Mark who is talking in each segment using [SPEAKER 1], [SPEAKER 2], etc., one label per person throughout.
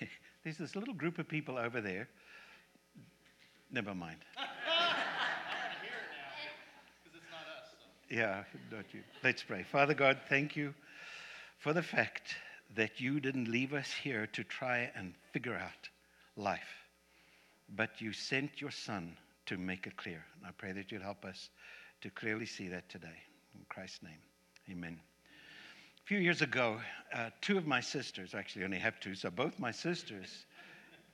[SPEAKER 1] there's this little group of people over there. Never mind. Yeah, not you. Let's pray. Father God, thank you for the fact that you didn't leave us here to try and figure out life, but you sent your Son to make it clear. And I pray that you'd help us to clearly see that today. In Christ's name, amen. Few years ago, uh, two of my sisters, actually, only have two, so both my sisters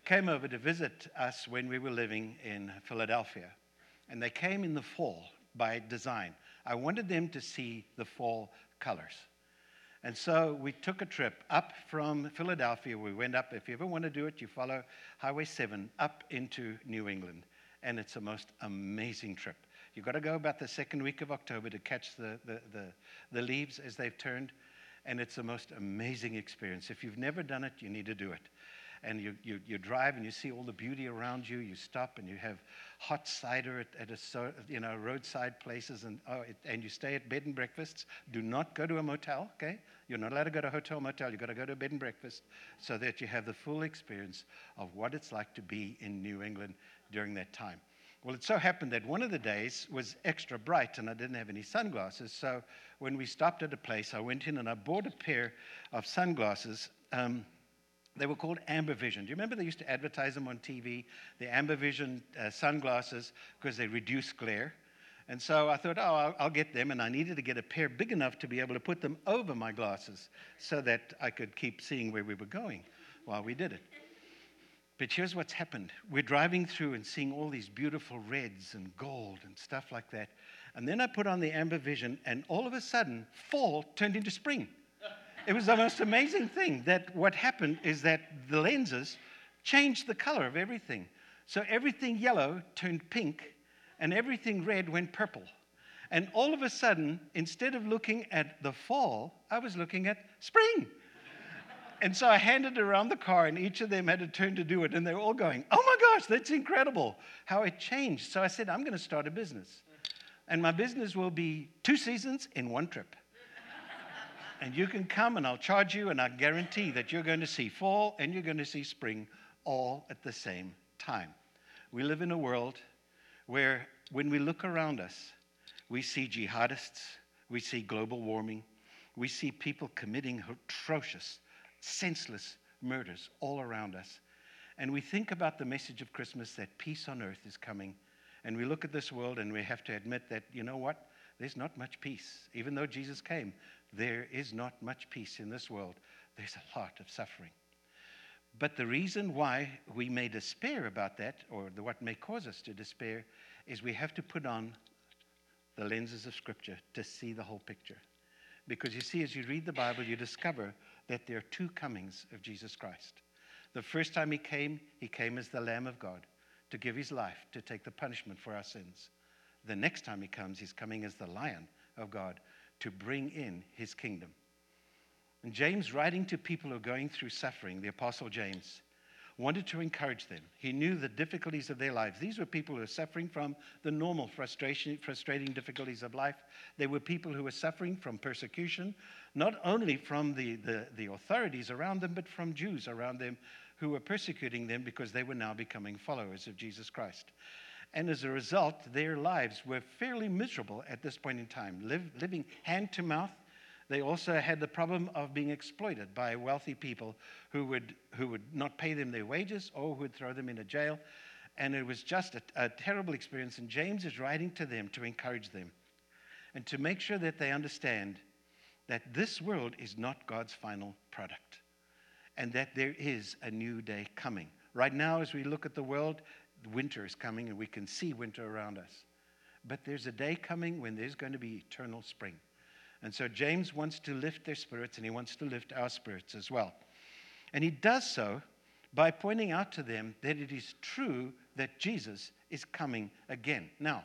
[SPEAKER 1] came over to visit us when we were living in Philadelphia. And they came in the fall by design. I wanted them to see the fall colors. And so we took a trip up from Philadelphia. We went up, if you ever want to do it, you follow Highway 7 up into New England. And it's a most amazing trip. You've got to go about the second week of October to catch the, the, the, the leaves as they've turned. And it's the most amazing experience. If you've never done it, you need to do it and you, you, you drive and you see all the beauty around you. You stop and you have hot cider at, at a you know roadside places, and oh, it, and you stay at bed and breakfasts. Do not go to a motel. Okay, you're not allowed to go to a hotel motel. You've got to go to a bed and breakfast so that you have the full experience of what it's like to be in New England during that time. Well, it so happened that one of the days was extra bright and I didn't have any sunglasses. So when we stopped at a place, I went in and I bought a pair of sunglasses. Um, they were called Amber Vision. Do you remember they used to advertise them on TV? The Amber Vision uh, sunglasses because they reduce glare. And so I thought, oh, I'll, I'll, get them. And I needed to get a pair big enough to be able to put them over my glasses so that I could keep seeing where we were going while we did it. But here's what's happened we're driving through and seeing all these beautiful reds and gold and stuff like that. And then I put on the Amber Vision, and all of a sudden, fall turned into spring it was the most amazing thing that what happened is that the lenses changed the color of everything. So everything yellow turned pink and everything red went purple. And all of a sudden, instead of looking at the fall, I was looking at spring. And so I handed around the car, and each of them had a turn to do it. And they were all going, Oh my gosh, that's incredible how it changed. So I said, I'm going to start a business. And my business will be two seasons in one trip and you can come and I'll charge you, and I guarantee that you're going to see fall and you're going to see spring all at the same time. We live in a world where, when we look around us, we see jihadists, we see global warming, we see people committing atrocious, senseless murders all around us. And we think about the message of Christmas that peace on earth is coming. And we look at this world and we have to admit that, you know what? There's not much peace. Even though Jesus came, there is not much peace in this world. There's a lot of suffering. But the reason why we may despair about that, or the, what may cause us to despair, is we have to put on the lenses of Scripture to see the whole picture. Because you see, as you read the Bible, you discover that there are two comings of Jesus Christ. The first time he came, he came as the Lamb of God to give his life to take the punishment for our sins. The next time he comes, he's coming as the Lion of God to bring in his kingdom. And James, writing to people who are going through suffering, the Apostle James, wanted to encourage them. He knew the difficulties of their lives. These were people who were suffering from the normal frustration, frustrating difficulties of life. They were people who were suffering from persecution, not only from the, the, the authorities around them, but from Jews around them who were persecuting them because they were now becoming followers of Jesus Christ. And as a result, their lives were fairly miserable at this point in time, live, living hand to mouth. They also had the problem of being exploited by wealthy people who would, who would not pay them their wages or who would throw them into jail. And it was just a, a terrible experience. And James is writing to them to encourage them and to make sure that they understand that this world is not God's final product and that there is a new day coming. Right now, as we look at the world, winter is coming and we can see winter around us. But there's a day coming when there's going to be eternal spring. And so James wants to lift their spirits and he wants to lift our spirits as well. And he does so by pointing out to them that it is true that Jesus is coming again. Now,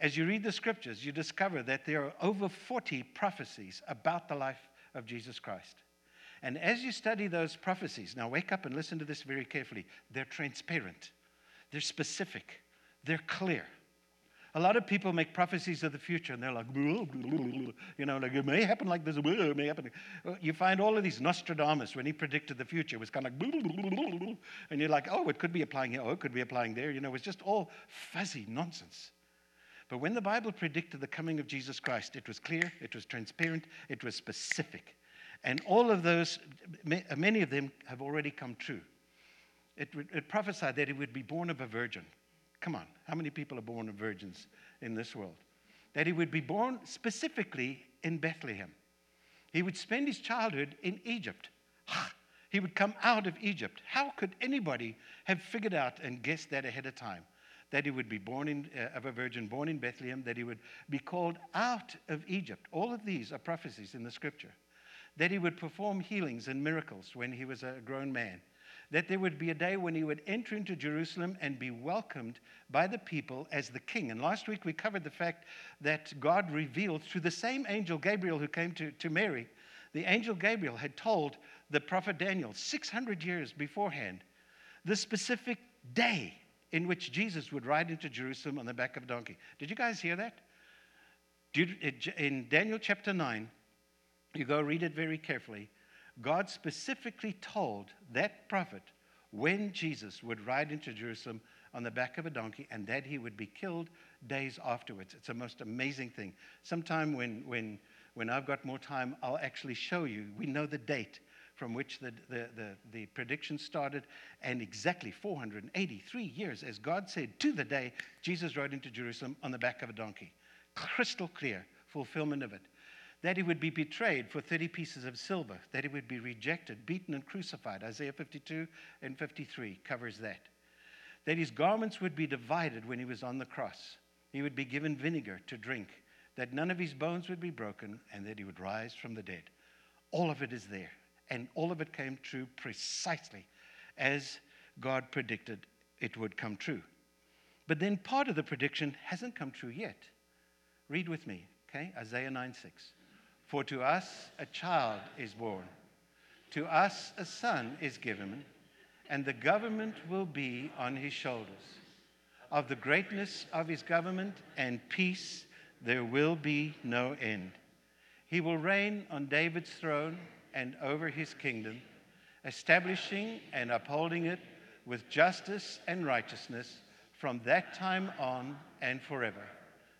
[SPEAKER 1] as you read the scriptures, you discover that there are over 40 prophecies about the life of Jesus Christ. And as you study those prophecies, now wake up and listen to this very carefully, they're transparent. They're specific, they're clear. A lot of people make prophecies of the future and they're like, you know, like it may happen like this, it may happen. You find all of these Nostradamus when he predicted the future was kind of like, and you're like, oh, it could be applying here, oh, it could be applying there. You know, it's just all fuzzy nonsense. But when the Bible predicted the coming of Jesus Christ, it was clear, it was transparent, it was specific. And all of those, many of them have already come true. It, it prophesied that he would be born of a virgin. Come on, how many people are born of virgins in this world? That he would be born specifically in Bethlehem. He would spend his childhood in Egypt. He would come out of Egypt. How could anybody have figured out and guessed that ahead of time? That he would be born in, uh, of a virgin, born in Bethlehem, that he would be called out of Egypt. All of these are prophecies in the scripture. That he would perform healings and miracles when he was a grown man that there would be a day when he would enter into Jerusalem and be welcomed by the people as the king. And last week we covered the fact that God revealed through the same angel Gabriel who came to, to Mary. The angel Gabriel had told the prophet Daniel 600 years beforehand the specific day in which Jesus would ride into Jerusalem on the back of a donkey. Did you guys hear that? In Daniel chapter 9, you go read it very carefully. God specifically told that prophet when Jesus would ride into Jerusalem on the back of a donkey and that he would be killed days afterwards. It's a most amazing thing. Sometime when, when, when I've got more time, I'll actually show you. We know the date from which the, the, the, the prediction started, and exactly 483 years, as God said, to the day Jesus rode into Jerusalem on the back of a donkey. Crystal clear fulfillment of it that he would be betrayed for 30 pieces of silver, that he would be rejected, beaten, and crucified. Isaiah 52 and 53 covers that. That his garments would be divided when he was on the cross. He would be given vinegar to drink, that none of his bones would be broken, and that he would rise from the dead. All of it is there. And all of it came true precisely as God predicted it would come true. But then part of the prediction hasn't come true yet. Read with me, okay? Isaiah 9 6. For to us a child is born, to us a son is given, and the government will be on his shoulders. Of the greatness of his government and peace there will be no end. He will reign on David's throne and over his kingdom, establishing and upholding it with justice and righteousness from that time on and forever.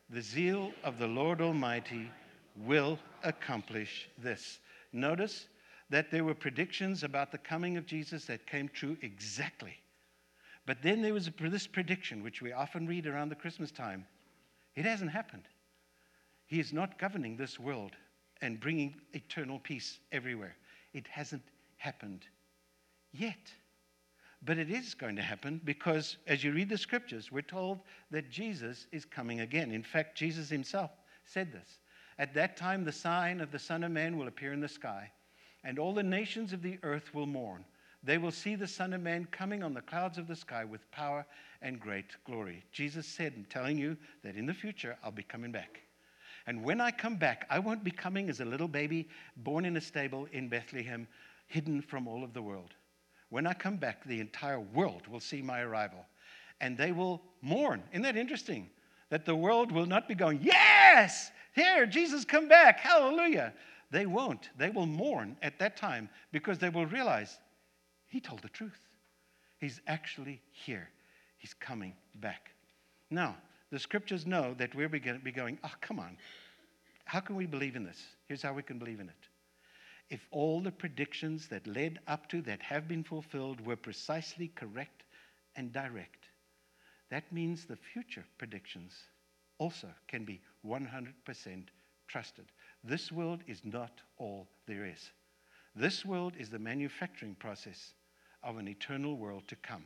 [SPEAKER 1] The zeal of the Lord Almighty will accomplish this. Notice that there were predictions about the coming of Jesus that came true exactly. But then there was this prediction, which we often read around the Christmas time. It hasn't happened. He is not governing this world and bringing eternal peace everywhere. It hasn't happened yet. But it is going to happen because as you read the scriptures, we're told that Jesus is coming again. In fact, Jesus himself said this at that time, the sign of the Son of Man will appear in the sky, and all the nations of the earth will mourn. They will see the Son of Man coming on the clouds of the sky with power and great glory. Jesus said, I'm telling you that in the future, I'll be coming back. And when I come back, I won't be coming as a little baby born in a stable in Bethlehem, hidden from all of the world. When I come back, the entire world will see my arrival and they will mourn. Isn't that interesting? That the world will not be going, Yes, here, Jesus, come back. Hallelujah. They won't. They will mourn at that time because they will realize he told the truth. He's actually here. He's coming back. Now, the scriptures know that we're going to be going, oh, come on. How can we believe in this? Here's how we can believe in it. If all the predictions that led up to that have been fulfilled were precisely correct and direct, that means the future predictions also can be 100% trusted. This world is not all there is. This world is the manufacturing process of an eternal world to come.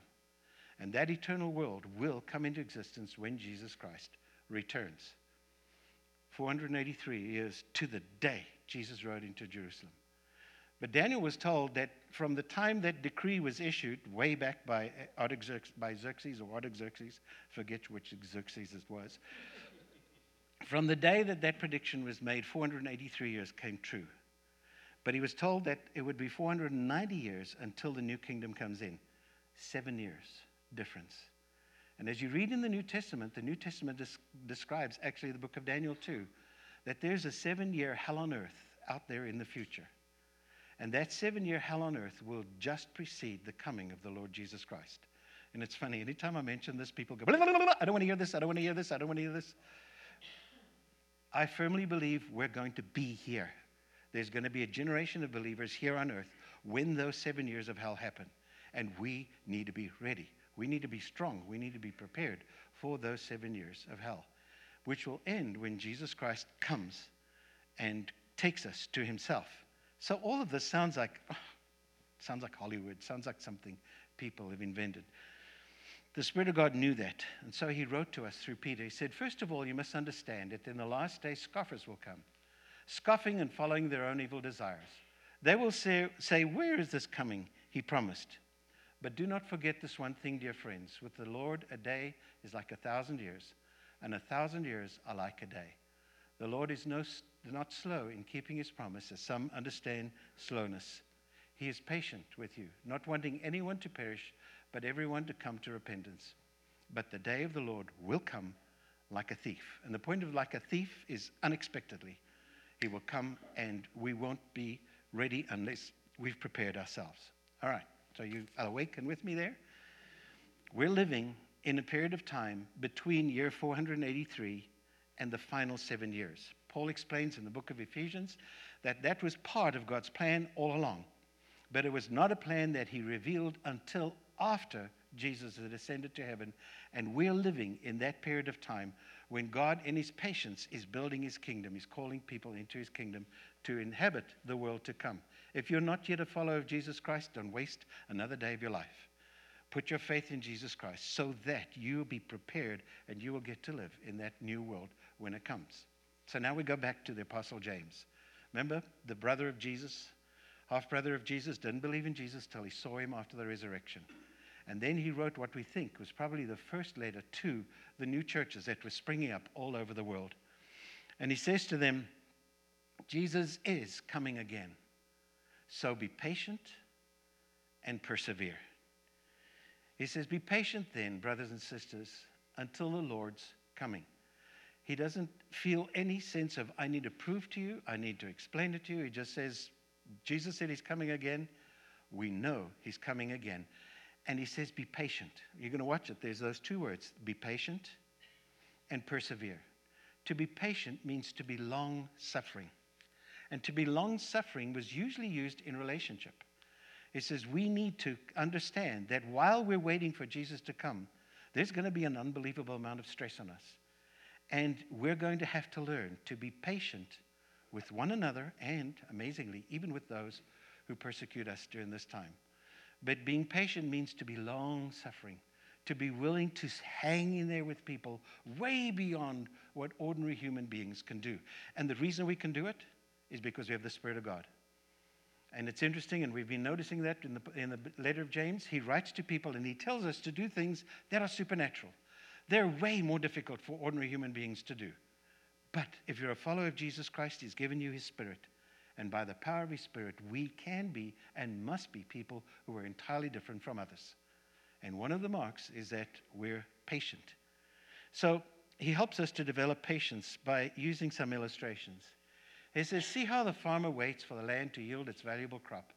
[SPEAKER 1] And that eternal world will come into existence when Jesus Christ returns. 483 years to the day Jesus rode into Jerusalem. But Daniel was told that from the time that decree was issued, way back by, Artaxerxes, by Xerxes or Artaxerxes, forget which Xerxes it was, from the day that that prediction was made, 483 years came true. But he was told that it would be 490 years until the new kingdom comes in. Seven years difference. And as you read in the New Testament, the New Testament des- describes actually the book of Daniel too, that there's a seven year hell on earth out there in the future. And that seven year hell on earth will just precede the coming of the Lord Jesus Christ. And it's funny, anytime I mention this, people go, blah, blah, blah, I don't want to hear this, I don't want to hear this, I don't want to hear this. I firmly believe we're going to be here. There's going to be a generation of believers here on earth when those seven years of hell happen. And we need to be ready. We need to be strong. We need to be prepared for those seven years of hell, which will end when Jesus Christ comes and takes us to himself. So all of this sounds like sounds like Hollywood, sounds like something people have invented. The Spirit of God knew that, and so he wrote to us through Peter. He said, First of all, you must understand that in the last days scoffers will come, scoffing and following their own evil desires. They will say, say, Where is this coming? He promised. But do not forget this one thing, dear friends. With the Lord, a day is like a thousand years, and a thousand years are like a day. The Lord is no, not slow in keeping his promise, as some understand slowness. He is patient with you, not wanting anyone to perish, but everyone to come to repentance. But the day of the Lord will come like a thief. And the point of like a thief is unexpectedly. He will come, and we won't be ready unless we've prepared ourselves. All right, so you are awake and with me there? We're living in a period of time between year 483 and the final seven years. Paul explains in the book of Ephesians that that was part of God's plan all along, but it was not a plan that he revealed until after Jesus had ascended to heaven. And we're living in that period of time when God, in his patience, is building his kingdom. He's calling people into his kingdom to inhabit the world to come. If you're not yet a follower of Jesus Christ, don't waste another day of your life. Put your faith in Jesus Christ so that you'll be prepared and you will get to live in that new world when it comes. So now we go back to the Apostle James. Remember, the brother of Jesus, half brother of Jesus, didn't believe in Jesus till he saw him after the resurrection. And then he wrote what we think was probably the first letter to the new churches that were springing up all over the world. And he says to them, Jesus is coming again. So be patient and persevere. He says, Be patient then, brothers and sisters, until the Lord's coming. He doesn't feel any sense of, I need to prove to you, I need to explain it to you. He just says, Jesus said he's coming again. We know he's coming again. And he says, Be patient. You're going to watch it. There's those two words be patient and persevere. To be patient means to be long suffering. And to be long suffering was usually used in relationship. It says we need to understand that while we're waiting for Jesus to come, there's going to be an unbelievable amount of stress on us. And we're going to have to learn to be patient with one another and, amazingly, even with those who persecute us during this time. But being patient means to be long suffering, to be willing to hang in there with people way beyond what ordinary human beings can do. And the reason we can do it is because we have the Spirit of God. And it's interesting, and we've been noticing that in the, in the letter of James. He writes to people and he tells us to do things that are supernatural. They're way more difficult for ordinary human beings to do. But if you're a follower of Jesus Christ, He's given you His Spirit. And by the power of His Spirit, we can be and must be people who are entirely different from others. And one of the marks is that we're patient. So he helps us to develop patience by using some illustrations. He says, See how the farmer waits for the land to yield its valuable crop,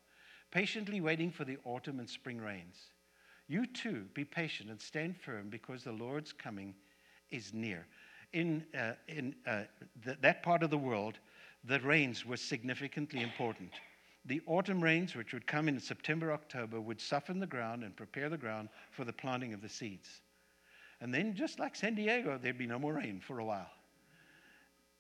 [SPEAKER 1] patiently waiting for the autumn and spring rains. You too be patient and stand firm because the Lord's coming is near. In, uh, in uh, th- that part of the world, the rains were significantly important. The autumn rains, which would come in September, October, would soften the ground and prepare the ground for the planting of the seeds. And then, just like San Diego, there'd be no more rain for a while.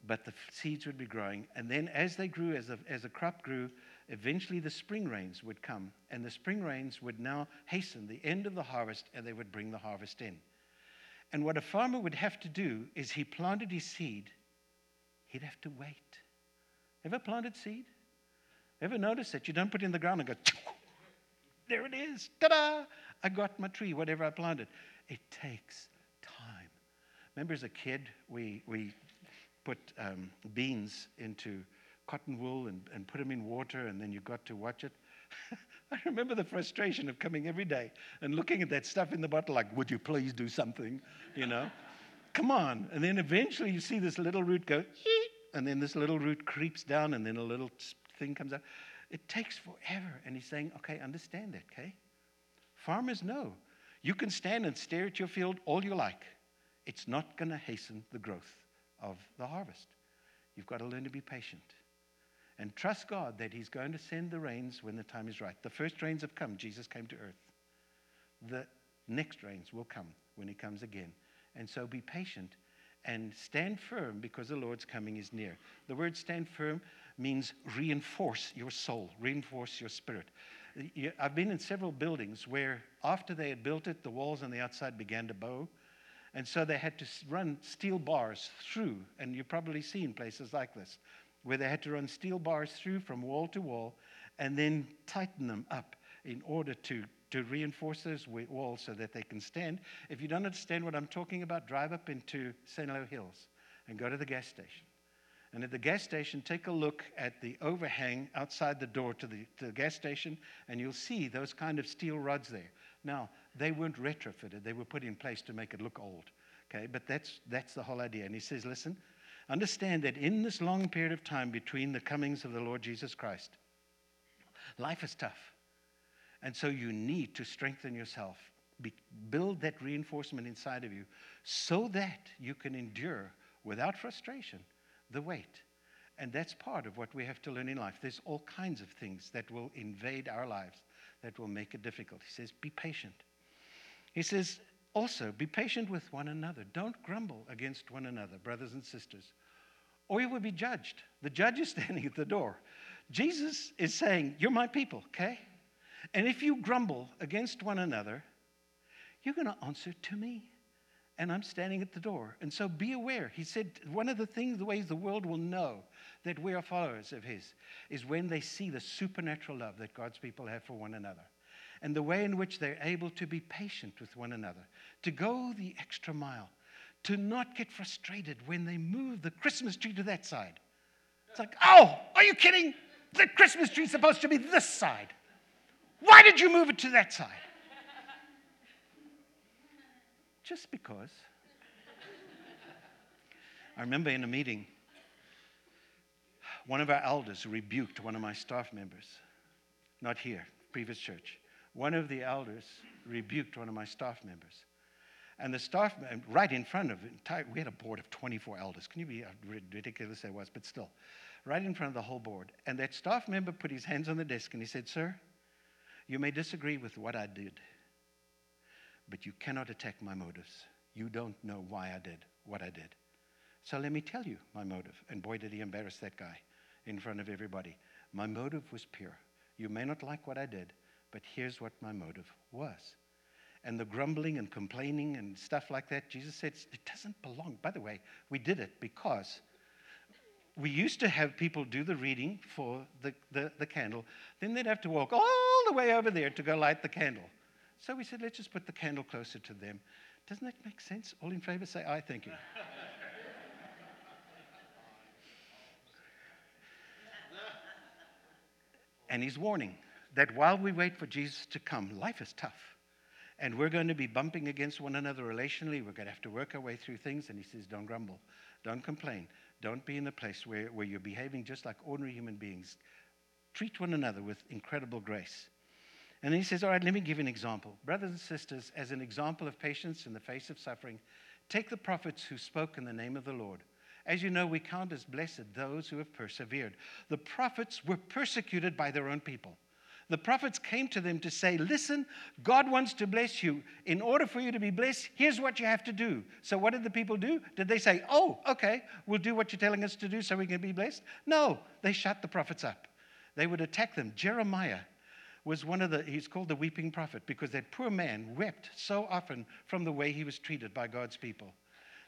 [SPEAKER 1] But the seeds would be growing. And then, as they grew, as the, as the crop grew, eventually the spring rains would come. And the spring rains would now hasten the end of the harvest and they would bring the harvest in. And what a farmer would have to do is he planted his seed, he'd have to wait. Ever planted seed? Ever notice that you don't put it in the ground and go, there it is, ta da, I got my tree, whatever I planted. It takes time. Remember as a kid, we, we put um, beans into cotton wool and, and put them in water, and then you got to watch it. I remember the frustration of coming every day and looking at that stuff in the bottle, like, would you please do something? You know? Come on. And then eventually you see this little root go, and then this little root creeps down, and then a little thing comes out. It takes forever. And he's saying, okay, understand that, okay? Farmers know. You can stand and stare at your field all you like. It's not going to hasten the growth of the harvest. You've got to learn to be patient and trust God that He's going to send the rains when the time is right. The first rains have come. Jesus came to earth. The next rains will come when He comes again. And so be patient and stand firm because the Lord's coming is near. The word stand firm means reinforce your soul, reinforce your spirit. I've been in several buildings where, after they had built it, the walls on the outside began to bow. And so they had to run steel bars through. And you've probably seen places like this where they had to run steel bars through from wall to wall and then tighten them up in order to, to reinforce those walls so that they can stand. If you don't understand what I'm talking about, drive up into St. Lo Hills and go to the gas station. And at the gas station, take a look at the overhang outside the door to the, to the gas station, and you'll see those kind of steel rods there. Now, they weren't retrofitted, they were put in place to make it look old. Okay, but that's, that's the whole idea. And he says, listen, Understand that in this long period of time between the comings of the Lord Jesus Christ, life is tough. And so you need to strengthen yourself, Be, build that reinforcement inside of you so that you can endure without frustration the wait. And that's part of what we have to learn in life. There's all kinds of things that will invade our lives that will make it difficult. He says, Be patient. He says, also, be patient with one another. Don't grumble against one another, brothers and sisters, or you will be judged. The judge is standing at the door. Jesus is saying, You're my people, okay? And if you grumble against one another, you're going to answer to me. And I'm standing at the door. And so be aware. He said, one of the things, the ways the world will know that we are followers of His is when they see the supernatural love that God's people have for one another and the way in which they're able to be patient with one another, to go the extra mile, to not get frustrated when they move the Christmas tree to that side. It's like, oh, are you kidding? The Christmas tree's supposed to be this side. Why did you move it to that side? Just because. I remember in a meeting, one of our elders rebuked one of my staff members, not here, previous church one of the elders rebuked one of my staff members. And the staff, uh, right in front of it, we had a board of 24 elders. Can you be uh, how ridiculous that was? But still, right in front of the whole board. And that staff member put his hands on the desk and he said, Sir, you may disagree with what I did, but you cannot attack my motives. You don't know why I did what I did. So let me tell you my motive. And boy, did he embarrass that guy in front of everybody. My motive was pure. You may not like what I did, but here's what my motive was. And the grumbling and complaining and stuff like that, Jesus said, it doesn't belong. By the way, we did it because we used to have people do the reading for the, the, the, candle. Then they'd have to walk all the way over there to go light the candle. So we said, let's just put the candle closer to them. Doesn't that make sense? All in favor say aye, thank you. and he's warning that while we wait for Jesus to come, life is tough. And we're going to be bumping against one another relationally. We're going to have to work our way through things. And he says, Don't grumble. Don't complain. Don't be in a place where, where you're behaving just like ordinary human beings. Treat one another with incredible grace. And he says, All right, let me give you an example. Brothers and sisters, as an example of patience in the face of suffering, take the prophets who spoke in the name of the Lord. As you know, we count as blessed those who have persevered. The prophets were persecuted by their own people. The prophets came to them to say, Listen, God wants to bless you. In order for you to be blessed, here's what you have to do. So, what did the people do? Did they say, Oh, okay, we'll do what you're telling us to do so we can be blessed? No, they shut the prophets up. They would attack them. Jeremiah was one of the, he's called the weeping prophet because that poor man wept so often from the way he was treated by God's people.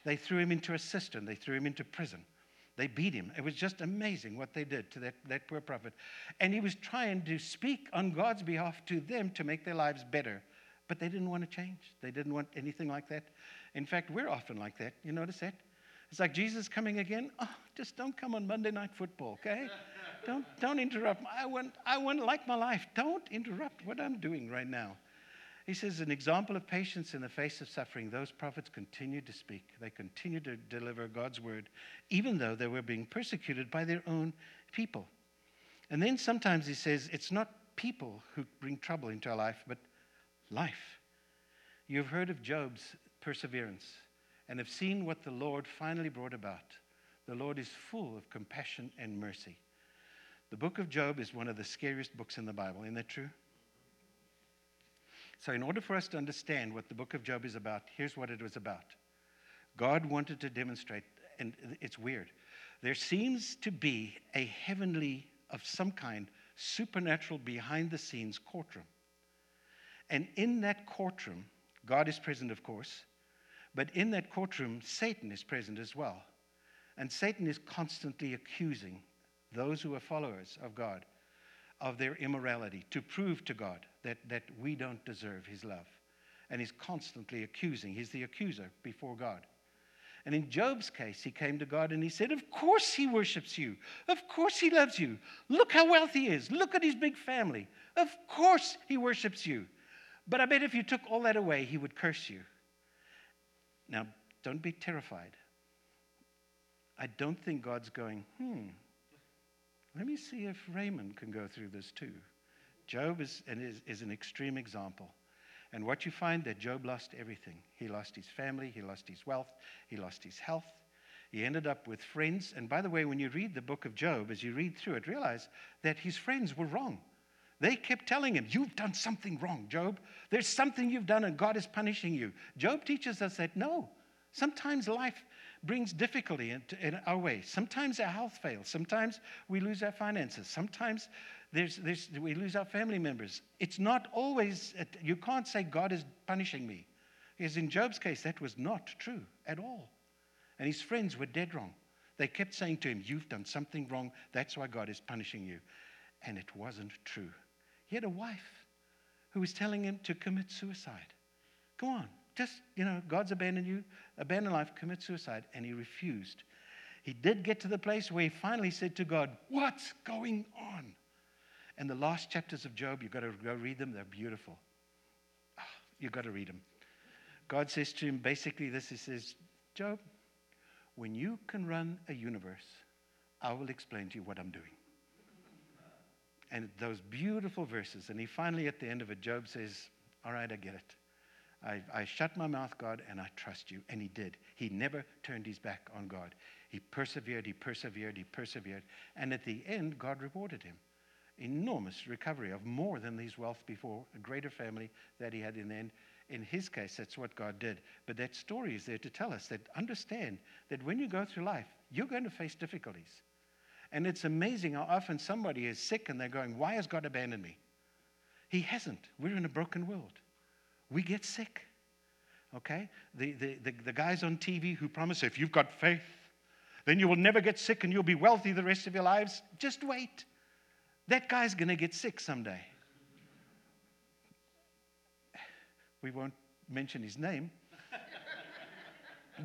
[SPEAKER 1] They threw him into a cistern, they threw him into prison. They beat him. It was just amazing what they did to that, that poor prophet. And he was trying to speak on God's behalf to them to make their lives better. But they didn't want to change. They didn't want anything like that. In fact, we're often like that. You notice that? It's like Jesus coming again. Oh, just don't come on Monday night football, okay? Don't, don't interrupt. I want, I want to like my life. Don't interrupt what I'm doing right now. He says, an example of patience in the face of suffering, those prophets continued to speak. They continued to deliver God's word, even though they were being persecuted by their own people. And then sometimes he says, it's not people who bring trouble into our life, but life. You've heard of Job's perseverance and have seen what the Lord finally brought about. The Lord is full of compassion and mercy. The book of Job is one of the scariest books in the Bible. Isn't that true? So, in order for us to understand what the book of Job is about, here's what it was about God wanted to demonstrate, and it's weird. There seems to be a heavenly, of some kind, supernatural, behind the scenes courtroom. And in that courtroom, God is present, of course, but in that courtroom, Satan is present as well. And Satan is constantly accusing those who are followers of God of their immorality to prove to God that, that we don't deserve his love. And he's constantly accusing. He's the accuser before God. And in Job's case, he came to God and he said, Of course he worships you. Of course he loves you. Look how wealthy he is. Look at his big family. Of course he worships you. But I bet if you took all that away, he would curse you. Now, don't be terrified. I don't think God's going, hmm, let me see if Raymond can go through this too. Job is, is, is an extreme example. And what you find that Job lost everything. He lost his family, he lost his wealth, he lost his health. He ended up with friends. And by the way, when you read the book of Job, as you read through it, realize that his friends were wrong. They kept telling him, You've done something wrong, Job. There's something you've done, and God is punishing you. Job teaches us that no, sometimes life brings difficulty in, our way. Sometimes our health fails. Sometimes we lose our finances. Sometimes there's, there's, we lose our family members. It's not always, uh, you can't say God is punishing me. Because in Job's case, that was not true at all. And his friends were dead wrong. They kept saying to him, You've done something wrong. That's why God is punishing you. And it wasn't true. He had a wife who was telling him to commit suicide. Go on, just, you know, God's abandoned you, abandon life, commit suicide. And he refused. He did get to the place where he finally said to God, What's going on? And the last chapters of Job, you've got to go read them. They're beautiful. Oh, you've got to read them. God says to him basically this He says, Job, when you can run a universe, I will explain to you what I'm doing. And those beautiful verses. And he finally, at the end of it, Job says, All right, I get it. I, I shut my mouth, God, and I trust you. And he did. He never turned his back on God. He persevered, he persevered, he persevered. And at the end, God rewarded him. Enormous recovery of more than his wealth before, a greater family that he had in the end. In his case, that's what God did. But that story is there to tell us that understand that when you go through life, you're going to face difficulties. And it's amazing how often somebody is sick and they're going, Why has God abandoned me? He hasn't. We're in a broken world we get sick. Okay? The, the, the, the, guys on TV who promise if you've got faith, then you will never get sick and you'll be wealthy the rest of your lives. Just wait. That guy's going to get sick someday. We won't mention his name.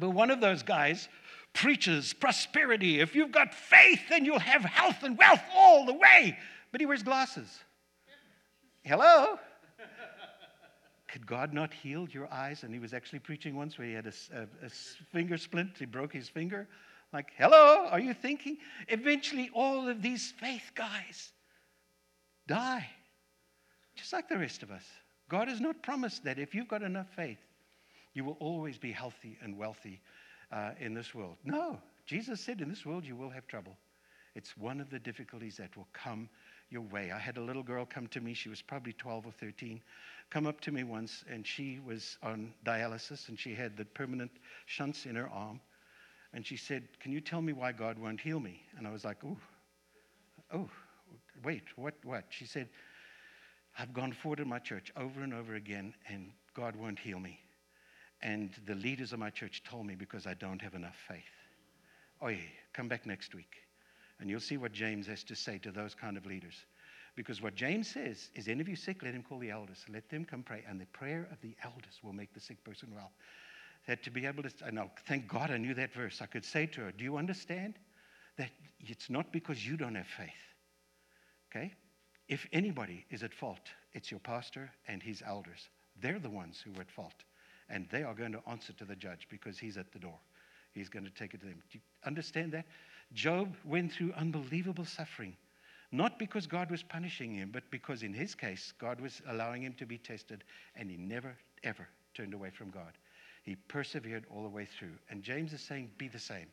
[SPEAKER 1] but one of those guys preaches prosperity. If you've got faith, then you'll have health and wealth all the way. But he wears glasses. Hello? Could God not healed your eyes? And he was actually preaching once where he had a, a, a finger splint. He broke his finger. Like, hello, are you thinking? Eventually, all of these faith guys die, just like the rest of us. God has not promised that if you've got enough faith, you will always be healthy and wealthy uh, in this world. No, Jesus said, in this world you will have trouble. It's one of the difficulties that will come your way. I had a little girl come to me, she was probably 12 or 13, come up to me once, and she was on dialysis and she had the permanent shunts in her arm. And she said, Can you tell me why God won't heal me? And I was like, Oh, oh, wait, what, what? She said, I've gone forward in my church over and over again, and God won't heal me. And the leaders of my church told me because I don't have enough faith. Oh, yeah, come back next week. And you'll see what James has to say to those kind of leaders. Because what James says is, any of you sick, let him call the elders. Let them come pray. And the prayer of the elders will make the sick person well. That to be able to, I know, thank God I knew that verse. I could say to her, Do you understand? That it's not because you don't have faith. Okay? If anybody is at fault, it's your pastor and his elders. They're the ones who are at fault. And they are going to answer to the judge because he's at the door. He's going to take it to them. Do you understand that? Job went through unbelievable suffering, not because God was punishing him, but because in his case, God was allowing him to be tested, and he never, ever turned away from God. He persevered all the way through. And James is saying, be the same.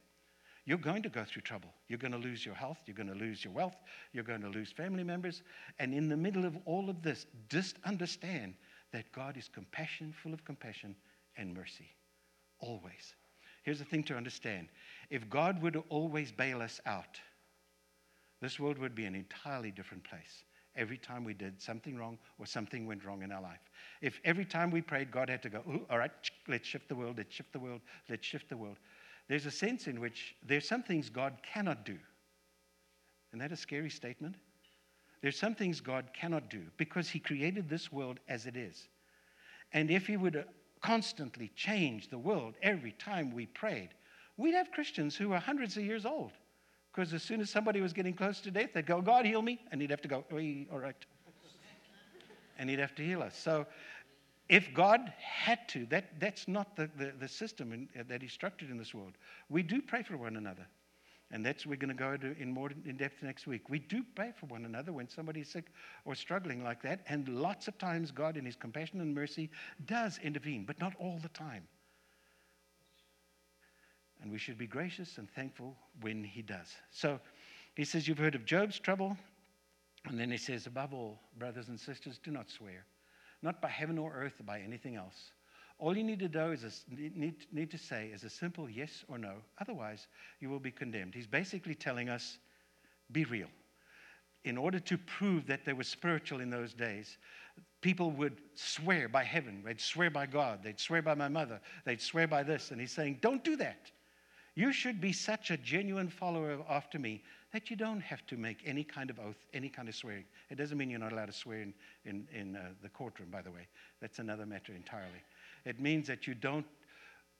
[SPEAKER 1] You're going to go through trouble. You're going to lose your health. You're going to lose your wealth. You're going to lose family members. And in the middle of all of this, just understand that God is compassion, full of compassion and mercy. Always. Here's the thing to understand if God would always bail us out, this world would be an entirely different place every time we did something wrong or something went wrong in our life. If every time we prayed, God had to go, all right, let's shift the world, let's shift the world, let's shift the world. There's a sense in which there's some things God cannot do. Isn't that a scary statement? There's some things God cannot do because He created this world as it is. And if He would uh, constantly change the world every time we prayed, we'd have Christians who are hundreds of years old. Because as soon as somebody was getting close to death, they'd go, God, heal me. And he'd have to go, all right. and he'd have to heal us. So if God had to, that, that's not the, the, the system in, that He structured in this world. We do pray for one another. And that's we're going to go into in more in depth next week. We do pray for one another when somebody's sick or struggling like that. And lots of times, God, in His compassion and mercy, does intervene, but not all the time. And we should be gracious and thankful when He does. So He says, You've heard of Job's trouble. And then He says, Above all, brothers and sisters, do not swear not by heaven or earth or by anything else. All you need to do is a, need, need to say is a simple yes or no. Otherwise, you will be condemned. He's basically telling us, be real. In order to prove that they were spiritual in those days, people would swear by heaven, they'd swear by God, they'd swear by my mother, they'd swear by this. And he's saying, don't do that. You should be such a genuine follower after me that you don't have to make any kind of oath, any kind of swearing. It doesn't mean you're not allowed to swear in, in, in uh, the courtroom, by the way. That's another matter entirely. It means that you don't,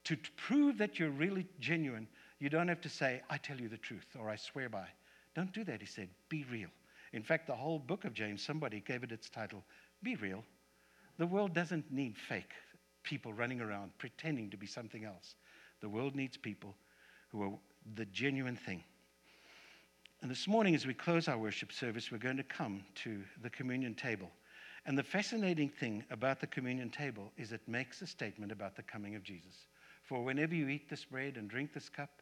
[SPEAKER 1] to prove that you're really genuine, you don't have to say, I tell you the truth or I swear by. Don't do that, he said. Be real. In fact, the whole book of James, somebody gave it its title, Be Real. The world doesn't need fake people running around pretending to be something else. The world needs people who are the genuine thing. And this morning, as we close our worship service, we're going to come to the communion table. And the fascinating thing about the communion table is it makes a statement about the coming of Jesus. For whenever you eat this bread and drink this cup,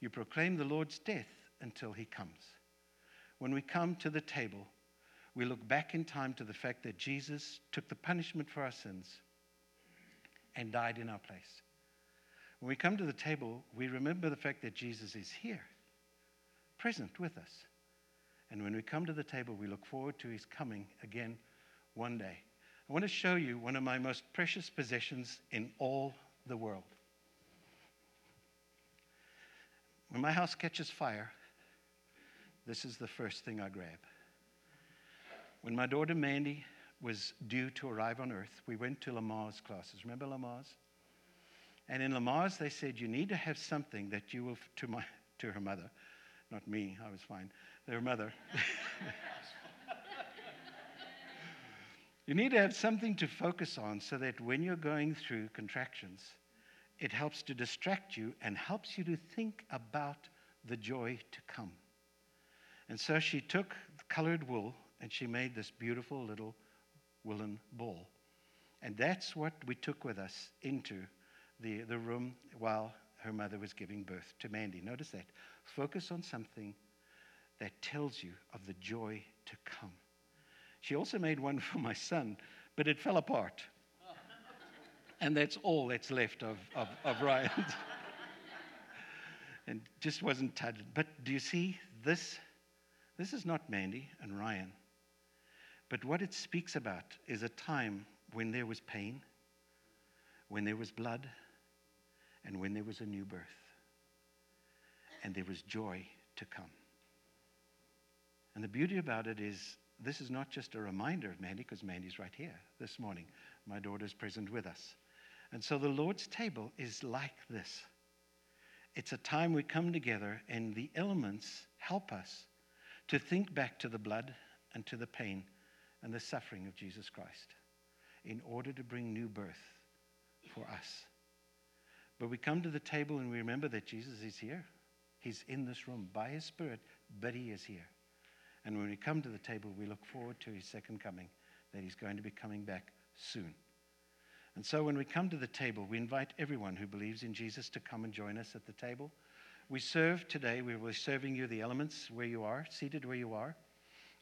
[SPEAKER 1] you proclaim the Lord's death until he comes. When we come to the table, we look back in time to the fact that Jesus took the punishment for our sins and died in our place. When we come to the table, we remember the fact that Jesus is here present with us. And when we come to the table, we look forward to his coming again one day. I want to show you one of my most precious possessions in all the world. When my house catches fire, this is the first thing I grab. When my daughter Mandy was due to arrive on earth, we went to Lamaze classes. Remember Lamaze? And in Lamaze, they said, You need to have something that you will, to, my, to her mother, not me, I was fine. Their mother. you need to have something to focus on so that when you're going through contractions, it helps to distract you and helps you to think about the joy to come. And so she took colored wool and she made this beautiful little woolen ball. And that's what we took with us into the, the room while her mother was giving birth to Mandy. Notice that. Focus on something that tells you of the joy to come. She also made one for my son, but it fell apart. and that's all that's left of, of, of Ryan. and just wasn't touched. But do you see, this, this is not Mandy and Ryan. But what it speaks about is a time when there was pain, when there was blood, and when there was a new birth and there was joy to come. And the beauty about it is, this is not just a reminder of Mandy, because Mandy's right here this morning. My daughter's present with us. And so the Lord's table is like this it's a time we come together, and the elements help us to think back to the blood and to the pain and the suffering of Jesus Christ in order to bring new birth for us. But we come to the table and we remember that Jesus is here. He's in this room by his Spirit, but he is here. And when we come to the table, we look forward to his second coming, that he's going to be coming back soon. And so when we come to the table, we invite everyone who believes in Jesus to come and join us at the table. We serve today, we will be serving you the elements where you are, seated where you are.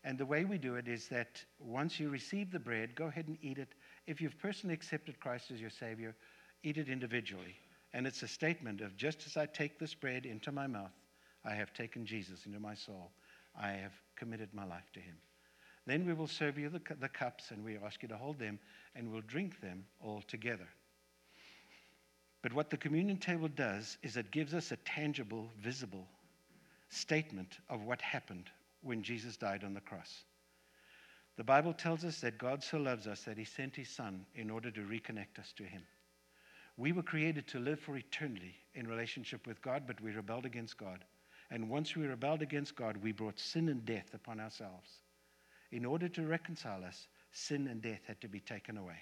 [SPEAKER 1] And the way we do it is that once you receive the bread, go ahead and eat it. If you've personally accepted Christ as your Savior, eat it individually. And it's a statement of just as I take this bread into my mouth, I have taken Jesus into my soul. I have committed my life to him. Then we will serve you the, the cups and we ask you to hold them and we'll drink them all together. But what the communion table does is it gives us a tangible, visible statement of what happened when Jesus died on the cross. The Bible tells us that God so loves us that he sent his Son in order to reconnect us to him. We were created to live for eternity in relationship with God, but we rebelled against God. And once we rebelled against God, we brought sin and death upon ourselves. In order to reconcile us, sin and death had to be taken away.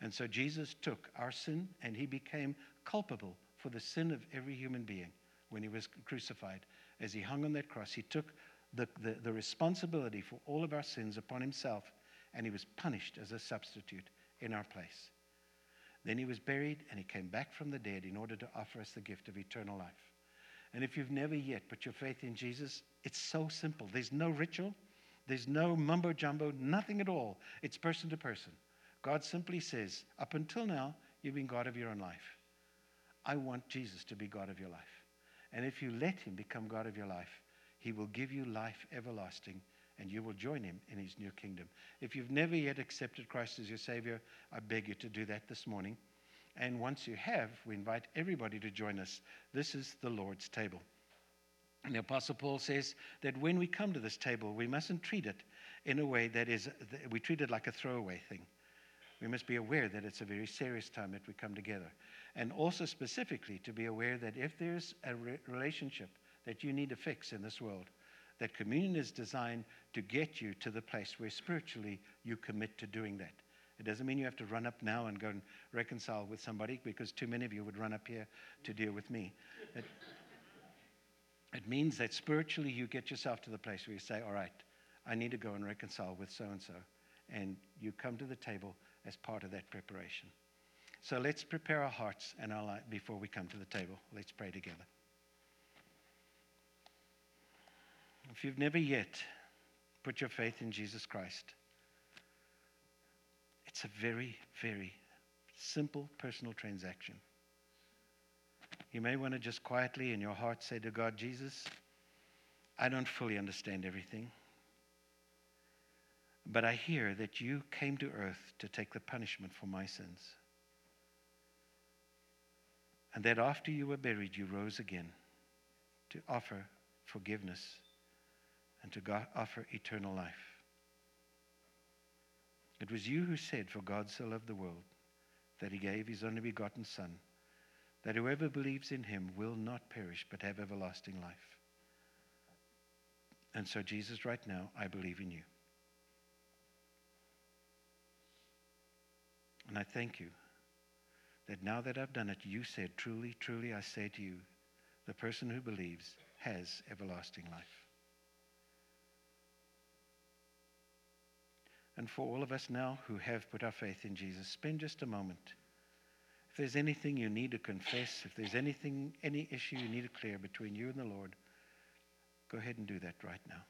[SPEAKER 1] And so Jesus took our sin and he became culpable for the sin of every human being when he was crucified. As he hung on that cross, he took the, the, the responsibility for all of our sins upon himself and he was punished as a substitute in our place. Then he was buried and he came back from the dead in order to offer us the gift of eternal life. And if you've never yet put your faith in Jesus, it's so simple. There's no ritual, there's no mumbo jumbo, nothing at all. It's person to person. God simply says, Up until now, you've been God of your own life. I want Jesus to be God of your life. And if you let him become God of your life, he will give you life everlasting and you will join him in his new kingdom. If you've never yet accepted Christ as your Savior, I beg you to do that this morning. And once you have, we invite everybody to join us. This is the Lord's table. And the Apostle Paul says that when we come to this table, we mustn't treat it in a way that is, we treat it like a throwaway thing. We must be aware that it's a very serious time that we come together. And also, specifically, to be aware that if there's a re- relationship that you need to fix in this world, that communion is designed to get you to the place where spiritually you commit to doing that. It doesn't mean you have to run up now and go and reconcile with somebody because too many of you would run up here to deal with me. It, it means that spiritually you get yourself to the place where you say, All right, I need to go and reconcile with so and so. And you come to the table as part of that preparation. So let's prepare our hearts and our life before we come to the table. Let's pray together. If you've never yet put your faith in Jesus Christ, it's a very, very simple personal transaction. You may want to just quietly in your heart say to God, Jesus, I don't fully understand everything, but I hear that you came to earth to take the punishment for my sins. And that after you were buried, you rose again to offer forgiveness and to offer eternal life. It was you who said, For God so loved the world that he gave his only begotten Son, that whoever believes in him will not perish but have everlasting life. And so, Jesus, right now, I believe in you. And I thank you that now that I've done it, you said, Truly, truly, I say to you, the person who believes has everlasting life. And for all of us now who have put our faith in Jesus, spend just a moment. If there's anything you need to confess, if there's anything, any issue you need to clear between you and the Lord, go ahead and do that right now.